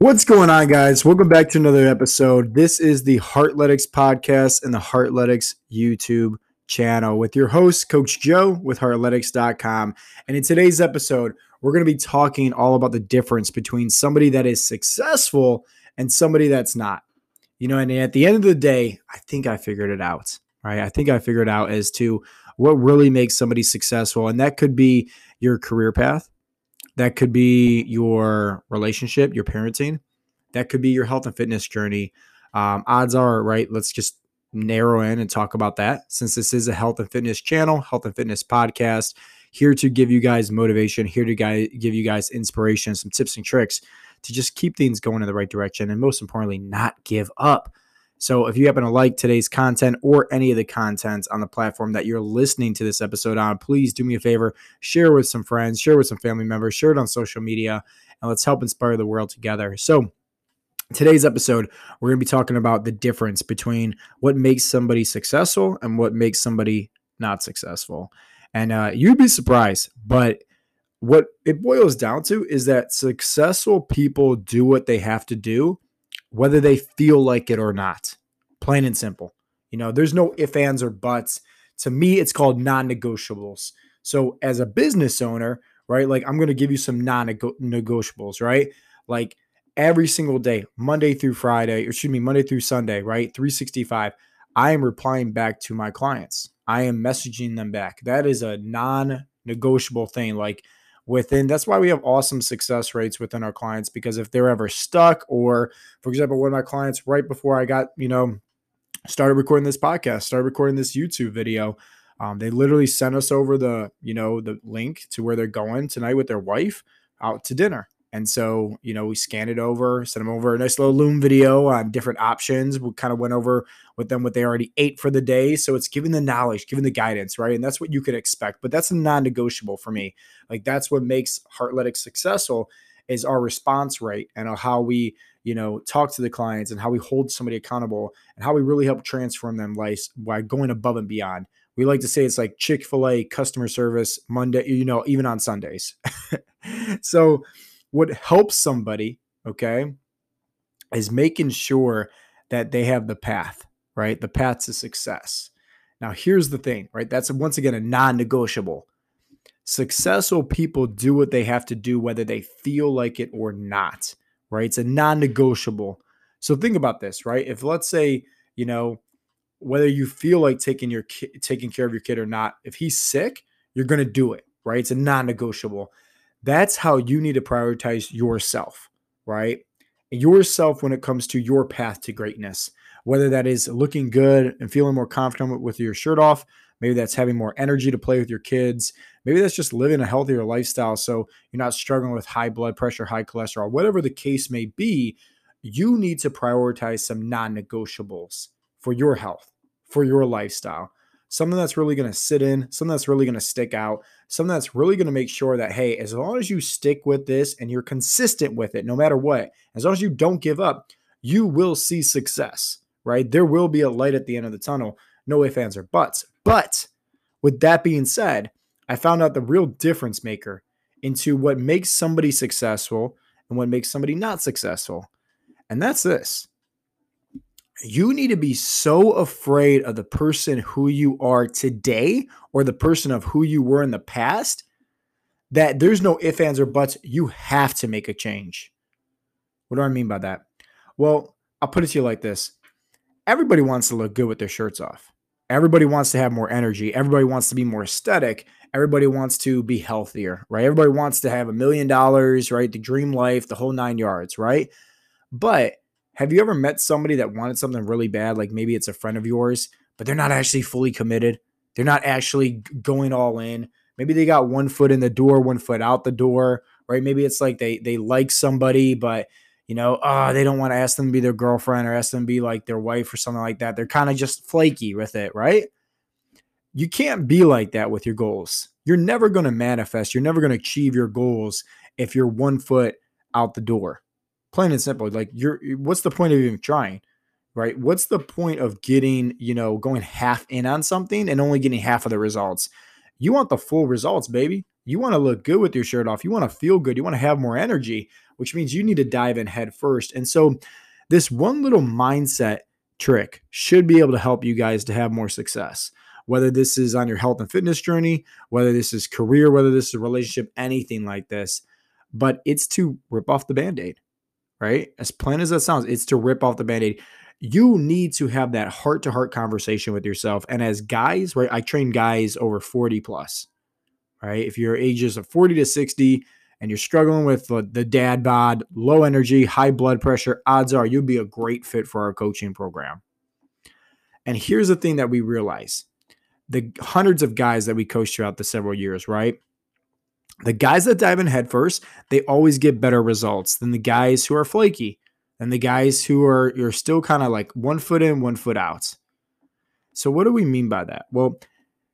What's going on, guys? Welcome back to another episode. This is the Heartletics podcast and the Heartletics YouTube channel with your host, Coach Joe with Heartletics.com. And in today's episode, we're going to be talking all about the difference between somebody that is successful and somebody that's not. You know, and at the end of the day, I think I figured it out, right? I think I figured out as to what really makes somebody successful. And that could be your career path that could be your relationship, your parenting. That could be your health and fitness journey. Um, odds are, right? Let's just narrow in and talk about that since this is a health and fitness channel, health and fitness podcast. Here to give you guys motivation, here to guys, give you guys inspiration, some tips and tricks to just keep things going in the right direction. And most importantly, not give up. So if you happen to like today's content or any of the content on the platform that you're listening to this episode on, please do me a favor, share with some friends, share with some family members, share it on social media, and let's help inspire the world together. So today's episode, we're going to be talking about the difference between what makes somebody successful and what makes somebody not successful. And uh, you'd be surprised, but what it boils down to is that successful people do what they have to do whether they feel like it or not. Plain and simple. You know, there's no ifs, ands, or buts. To me, it's called non negotiables. So, as a business owner, right, like I'm going to give you some non negotiables, right? Like every single day, Monday through Friday, or excuse me, Monday through Sunday, right? 365, I am replying back to my clients. I am messaging them back. That is a non negotiable thing. Like, within that's why we have awesome success rates within our clients because if they're ever stuck or for example one of my clients right before i got you know started recording this podcast started recording this youtube video um, they literally sent us over the you know the link to where they're going tonight with their wife out to dinner and so, you know, we scanned it over, sent them over a nice little Loom video on different options. We kind of went over with them what they already ate for the day. So it's giving the knowledge, giving the guidance, right? And that's what you could expect. But that's a non-negotiable for me. Like that's what makes Heartletics successful is our response rate and uh, how we, you know, talk to the clients and how we hold somebody accountable and how we really help transform them life by going above and beyond. We like to say it's like Chick fil A customer service Monday, you know, even on Sundays. so, what helps somebody, okay, is making sure that they have the path, right? The path to success. Now, here's the thing, right? That's once again a non negotiable. Successful people do what they have to do, whether they feel like it or not, right? It's a non negotiable. So think about this, right? If let's say, you know, whether you feel like taking your ki- taking care of your kid or not, if he's sick, you're going to do it, right? It's a non negotiable. That's how you need to prioritize yourself, right? Yourself when it comes to your path to greatness, whether that is looking good and feeling more confident with your shirt off. Maybe that's having more energy to play with your kids. Maybe that's just living a healthier lifestyle so you're not struggling with high blood pressure, high cholesterol, whatever the case may be. You need to prioritize some non negotiables for your health, for your lifestyle something that's really going to sit in, something that's really going to stick out, something that's really going to make sure that, hey, as long as you stick with this and you're consistent with it, no matter what, as long as you don't give up, you will see success, right? There will be a light at the end of the tunnel. No ifs, ands, or buts. But with that being said, I found out the real difference maker into what makes somebody successful and what makes somebody not successful. And that's this you need to be so afraid of the person who you are today or the person of who you were in the past that there's no ifs, ands, or buts. You have to make a change. What do I mean by that? Well, I'll put it to you like this everybody wants to look good with their shirts off. Everybody wants to have more energy. Everybody wants to be more aesthetic. Everybody wants to be healthier, right? Everybody wants to have a million dollars, right? The dream life, the whole nine yards, right? But have you ever met somebody that wanted something really bad? Like maybe it's a friend of yours, but they're not actually fully committed. They're not actually going all in. Maybe they got one foot in the door, one foot out the door, right? Maybe it's like they they like somebody, but you know, oh, they don't want to ask them to be their girlfriend or ask them to be like their wife or something like that. They're kind of just flaky with it, right? You can't be like that with your goals. You're never going to manifest. You're never going to achieve your goals if you're one foot out the door. Plain and simple. Like you're what's the point of even trying? Right? What's the point of getting, you know, going half in on something and only getting half of the results? You want the full results, baby. You want to look good with your shirt off. You want to feel good. You want to have more energy, which means you need to dive in head first. And so, this one little mindset trick should be able to help you guys to have more success. Whether this is on your health and fitness journey, whether this is career, whether this is a relationship, anything like this. But it's to rip off the band aid, right? As plain as that sounds, it's to rip off the band aid you need to have that heart to heart conversation with yourself. And as guys, right, I train guys over 40 plus, right? If you're ages of 40 to 60 and you're struggling with the dad bod, low energy, high blood pressure, odds are you'll be a great fit for our coaching program. And here's the thing that we realize the hundreds of guys that we coach throughout the several years, right? The guys that dive in headfirst, they always get better results than the guys who are flaky and the guys who are you're still kind of like one foot in, one foot out. So what do we mean by that? Well,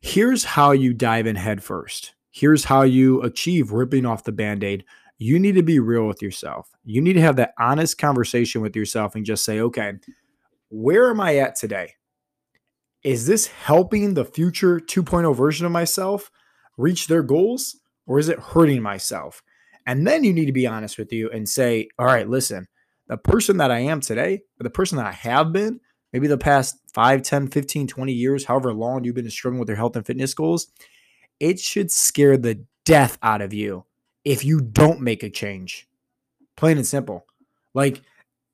here's how you dive in headfirst. Here's how you achieve ripping off the band-aid. You need to be real with yourself. You need to have that honest conversation with yourself and just say, okay, where am I at today? Is this helping the future 2.0 version of myself reach their goals or is it hurting myself? And then you need to be honest with you and say, all right, listen, the person that I am today, or the person that I have been, maybe the past 5, 10, 15, 20 years, however long you've been struggling with your health and fitness goals, it should scare the death out of you if you don't make a change. Plain and simple. Like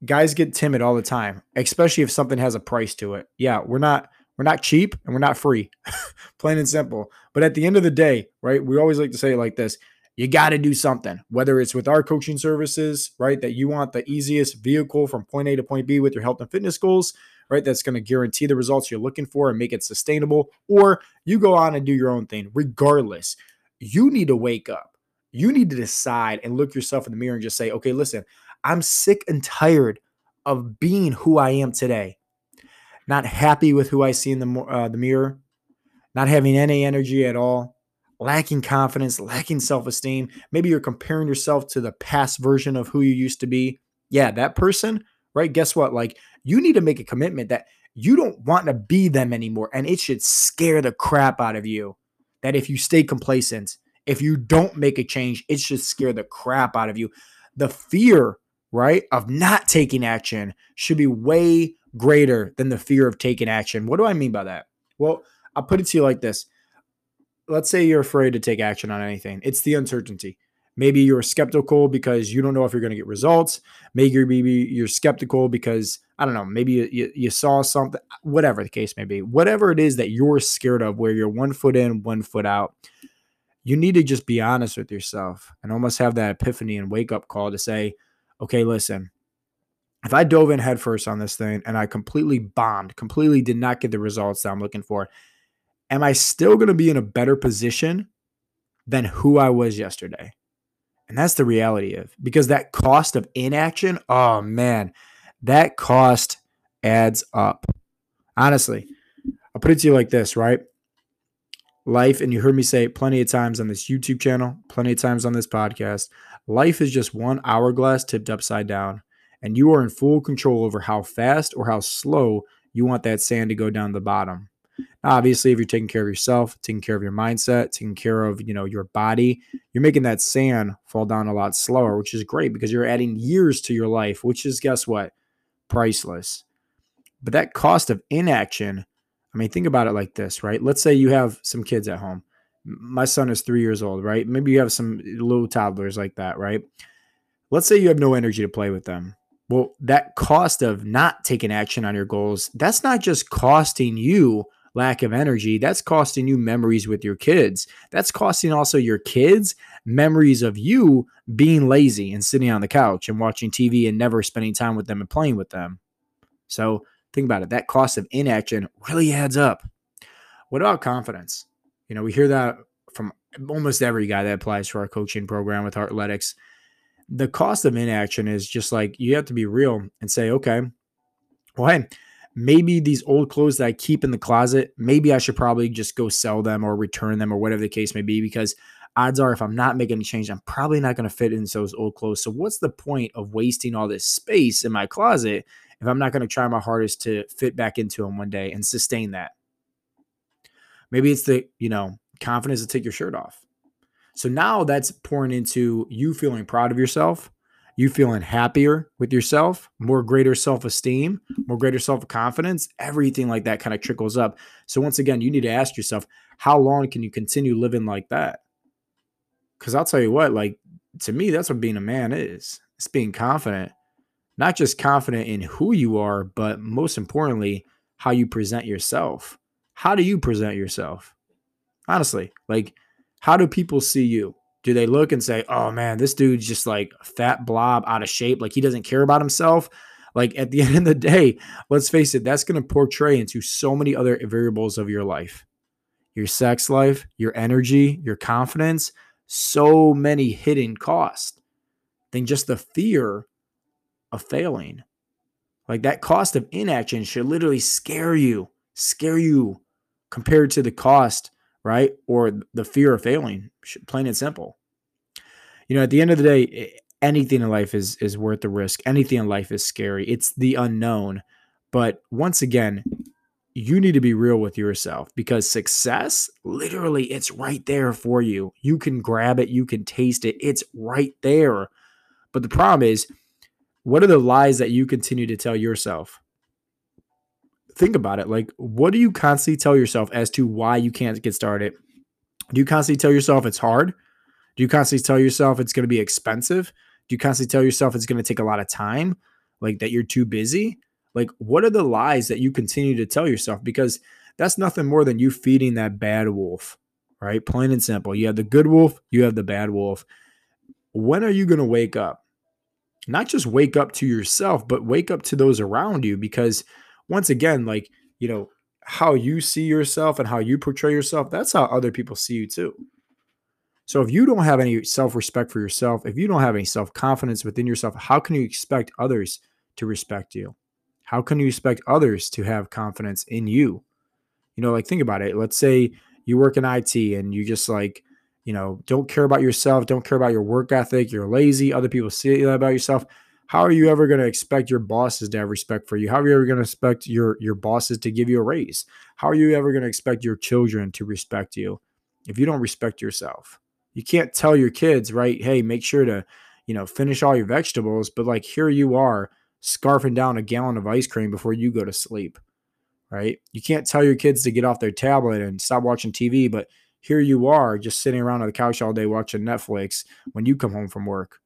guys get timid all the time, especially if something has a price to it. Yeah, we're not we're not cheap and we're not free. Plain and simple. But at the end of the day, right? We always like to say it like this you got to do something, whether it's with our coaching services, right? That you want the easiest vehicle from point A to point B with your health and fitness goals, right? That's going to guarantee the results you're looking for and make it sustainable. Or you go on and do your own thing. Regardless, you need to wake up. You need to decide and look yourself in the mirror and just say, okay, listen, I'm sick and tired of being who I am today. Not happy with who I see in the, uh, the mirror, not having any energy at all lacking confidence, lacking self esteem. Maybe you're comparing yourself to the past version of who you used to be. Yeah, that person, right? Guess what? Like, you need to make a commitment that you don't want to be them anymore. And it should scare the crap out of you that if you stay complacent, if you don't make a change, it should scare the crap out of you. The fear, right, of not taking action should be way greater than the fear of taking action. What do I mean by that? Well, I'll put it to you like this let's say you're afraid to take action on anything. It's the uncertainty. Maybe you're skeptical because you don't know if you're going to get results. Maybe you're skeptical because I don't know. Maybe you, you, you, saw something, whatever the case may be. Whatever it is that you're scared of, where you're one foot in, one foot out, you need to just be honest with yourself and almost have that epiphany and wake up call to say, okay, listen, if I dove in headfirst on this thing and I completely bombed, completely did not get the results that I'm looking for, am I still going to be in a better position than who I was yesterday? And that's the reality of because that cost of inaction, oh man, that cost adds up. Honestly, I'll put it to you like this, right? Life, and you heard me say it plenty of times on this YouTube channel, plenty of times on this podcast. Life is just one hourglass tipped upside down, and you are in full control over how fast or how slow you want that sand to go down the bottom. Now, Obviously, if you're taking care of yourself, taking care of your mindset, taking care of you know your body, you're making that sand fall down a lot slower, which is great because you're adding years to your life, which is guess what, priceless. But that cost of inaction, I mean, think about it like this, right? Let's say you have some kids at home. My son is three years old, right? Maybe you have some little toddlers like that, right? Let's say you have no energy to play with them. Well, that cost of not taking action on your goals, that's not just costing you lack of energy, that's costing you memories with your kids. That's costing also your kids memories of you being lazy and sitting on the couch and watching TV and never spending time with them and playing with them. So think about it. That cost of inaction really adds up. What about confidence? You know, we hear that from almost every guy that applies to our coaching program with Heartletics. The cost of inaction is just like you have to be real and say, okay, well, hey, maybe these old clothes that I keep in the closet, maybe I should probably just go sell them or return them or whatever the case may be because odds are if I'm not making a change, I'm probably not going to fit into those old clothes. So what's the point of wasting all this space in my closet if I'm not going to try my hardest to fit back into them one day and sustain that? Maybe it's the, you know, confidence to take your shirt off. So now that's pouring into you feeling proud of yourself, you feeling happier with yourself, more greater self esteem, more greater self confidence, everything like that kind of trickles up. So, once again, you need to ask yourself, how long can you continue living like that? Because I'll tell you what, like to me, that's what being a man is it's being confident, not just confident in who you are, but most importantly, how you present yourself. How do you present yourself? Honestly, like, how do people see you? Do they look and say, oh man, this dude's just like fat blob out of shape? Like he doesn't care about himself? Like at the end of the day, let's face it, that's going to portray into so many other variables of your life your sex life, your energy, your confidence, so many hidden costs than just the fear of failing. Like that cost of inaction should literally scare you, scare you compared to the cost, right? Or the fear of failing, plain and simple. You know, at the end of the day, anything in life is is worth the risk. Anything in life is scary. It's the unknown. But once again, you need to be real with yourself because success, literally, it's right there for you. You can grab it, you can taste it, it's right there. But the problem is, what are the lies that you continue to tell yourself? Think about it. Like, what do you constantly tell yourself as to why you can't get started? Do you constantly tell yourself it's hard? Do you constantly tell yourself it's going to be expensive? Do you constantly tell yourself it's going to take a lot of time? Like that you're too busy? Like, what are the lies that you continue to tell yourself? Because that's nothing more than you feeding that bad wolf, right? Plain and simple. You have the good wolf, you have the bad wolf. When are you going to wake up? Not just wake up to yourself, but wake up to those around you. Because once again, like, you know, how you see yourself and how you portray yourself, that's how other people see you too. So if you don't have any self-respect for yourself, if you don't have any self-confidence within yourself, how can you expect others to respect you? How can you expect others to have confidence in you? You know, like think about it. Let's say you work in IT and you just like, you know, don't care about yourself, don't care about your work ethic, you're lazy, other people see that about yourself. How are you ever going to expect your bosses to have respect for you? How are you ever going to expect your your bosses to give you a raise? How are you ever going to expect your children to respect you if you don't respect yourself? You can't tell your kids, right? Hey, make sure to, you know, finish all your vegetables. But like here you are scarfing down a gallon of ice cream before you go to sleep, right? You can't tell your kids to get off their tablet and stop watching TV, but here you are just sitting around on the couch all day watching Netflix when you come home from work.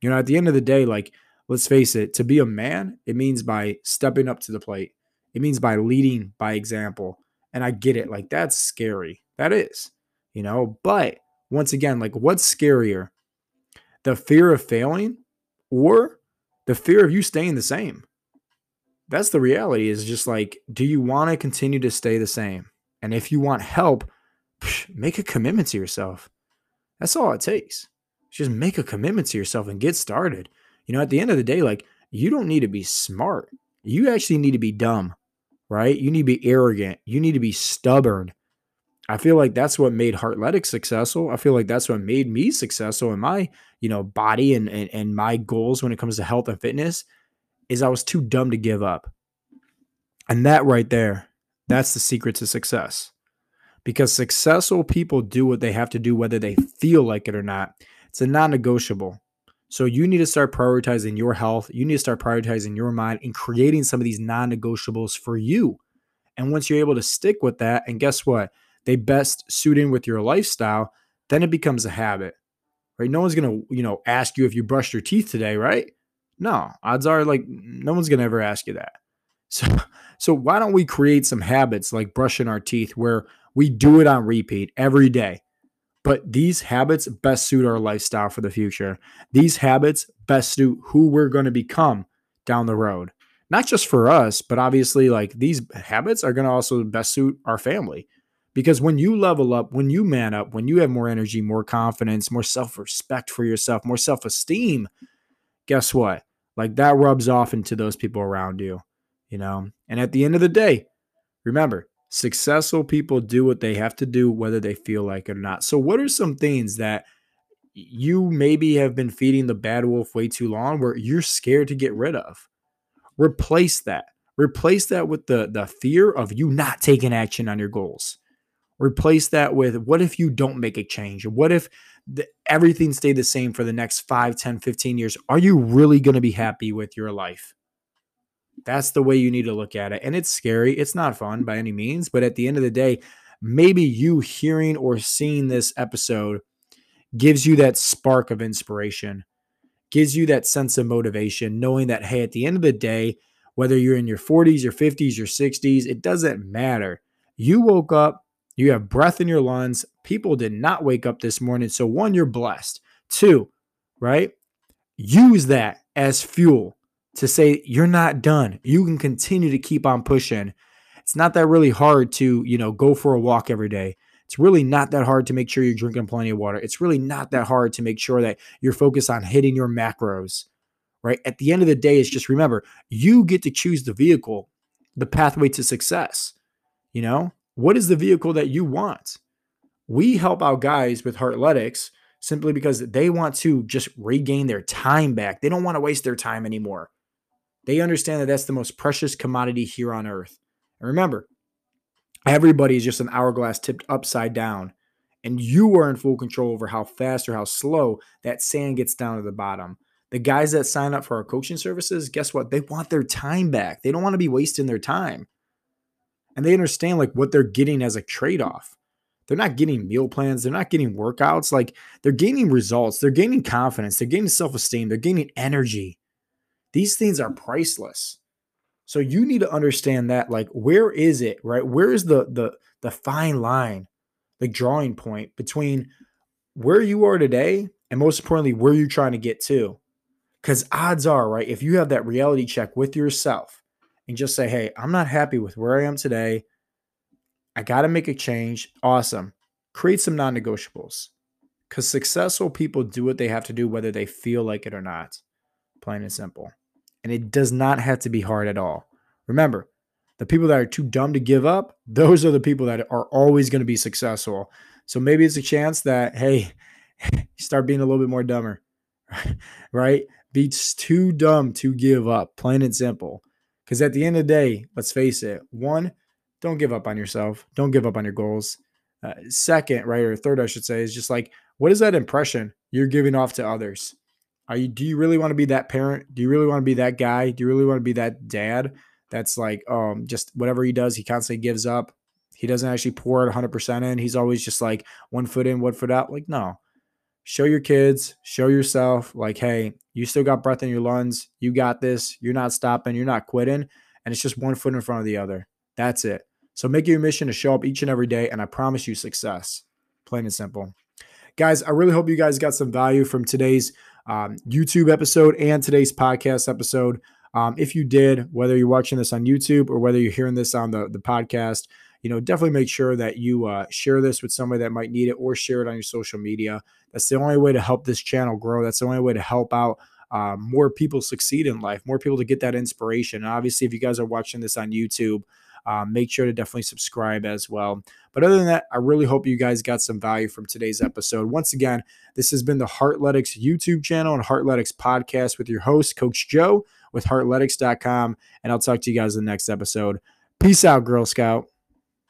You know, at the end of the day, like, let's face it, to be a man, it means by stepping up to the plate, it means by leading by example. And I get it. Like, that's scary. That is, you know, but once again, like what's scarier? The fear of failing or the fear of you staying the same? That's the reality is just like, do you want to continue to stay the same? And if you want help, make a commitment to yourself. That's all it takes. Just make a commitment to yourself and get started. You know, at the end of the day, like you don't need to be smart. You actually need to be dumb, right? You need to be arrogant. You need to be stubborn. I feel like that's what made Heartletics successful. I feel like that's what made me successful in my, you know, body and, and and my goals when it comes to health and fitness is I was too dumb to give up. And that right there, that's the secret to success. Because successful people do what they have to do whether they feel like it or not. It's a non-negotiable. So you need to start prioritizing your health. You need to start prioritizing your mind and creating some of these non-negotiables for you. And once you're able to stick with that, and guess what? they best suit in with your lifestyle, then it becomes a habit. Right? No one's going to, you know, ask you if you brushed your teeth today, right? No, odds are like no one's going to ever ask you that. So so why don't we create some habits like brushing our teeth where we do it on repeat every day? But these habits best suit our lifestyle for the future. These habits best suit who we're going to become down the road. Not just for us, but obviously like these habits are going to also best suit our family. Because when you level up, when you man up, when you have more energy, more confidence, more self respect for yourself, more self esteem, guess what? Like that rubs off into those people around you, you know? And at the end of the day, remember, successful people do what they have to do, whether they feel like it or not. So, what are some things that you maybe have been feeding the bad wolf way too long where you're scared to get rid of? Replace that. Replace that with the, the fear of you not taking action on your goals Replace that with what if you don't make a change? What if the, everything stayed the same for the next 5, 10, 15 years? Are you really going to be happy with your life? That's the way you need to look at it. And it's scary. It's not fun by any means. But at the end of the day, maybe you hearing or seeing this episode gives you that spark of inspiration, gives you that sense of motivation, knowing that, hey, at the end of the day, whether you're in your 40s, your 50s, your 60s, it doesn't matter. You woke up, you have breath in your lungs. People did not wake up this morning. So, one, you're blessed. Two, right? Use that as fuel to say you're not done. You can continue to keep on pushing. It's not that really hard to, you know, go for a walk every day. It's really not that hard to make sure you're drinking plenty of water. It's really not that hard to make sure that you're focused on hitting your macros, right? At the end of the day, it's just remember, you get to choose the vehicle, the pathway to success. You know, what is the vehicle that you want? We help out guys with Heartletics simply because they want to just regain their time back. They don't want to waste their time anymore. They understand that that's the most precious commodity here on earth. And remember, everybody is just an hourglass tipped upside down. And you are in full control over how fast or how slow that sand gets down to the bottom. The guys that sign up for our coaching services, guess what? They want their time back. They don't want to be wasting their time. And they understand like what they're getting as a trade-off. They're not getting meal plans, they're not getting workouts, like they're gaining results, they're gaining confidence, they're gaining self-esteem, they're gaining energy. These things are priceless. So you need to understand that like where is it, right? Where is the the the fine line, the drawing point between where you are today and most importantly where you're trying to get to. Cuz odds are, right, if you have that reality check with yourself and just say, "Hey, I'm not happy with where I am today. I got to make a change." Awesome. Create some non-negotiables. Cuz successful people do what they have to do whether they feel like it or not. Plain and simple and it does not have to be hard at all. Remember, the people that are too dumb to give up, those are the people that are always going to be successful. So maybe it's a chance that, hey, start being a little bit more dumber, right? Be too dumb to give up, plain and simple. Because at the end of the day, let's face it, one, don't give up on yourself, don't give up on your goals. Uh, second, right, or third, I should say, is just like, what is that impression you're giving off to others? Are you do you really want to be that parent? Do you really want to be that guy? Do you really want to be that dad that's like um just whatever he does, he constantly gives up. He doesn't actually pour it 100% in. He's always just like one foot in, one foot out. Like no. Show your kids, show yourself like hey, you still got breath in your lungs. You got this. You're not stopping, you're not quitting, and it's just one foot in front of the other. That's it. So make it your mission to show up each and every day and I promise you success. Plain and simple. Guys, I really hope you guys got some value from today's um, YouTube episode and today's podcast episode. Um, if you did, whether you're watching this on YouTube or whether you're hearing this on the, the podcast, you know, definitely make sure that you uh, share this with somebody that might need it or share it on your social media. That's the only way to help this channel grow. That's the only way to help out uh, more people succeed in life, more people to get that inspiration. And obviously, if you guys are watching this on YouTube, um, make sure to definitely subscribe as well. But other than that, I really hope you guys got some value from today's episode. Once again, this has been the Heartletics YouTube channel and Heartletics podcast with your host, Coach Joe with heartletics.com. And I'll talk to you guys in the next episode. Peace out, Girl Scout.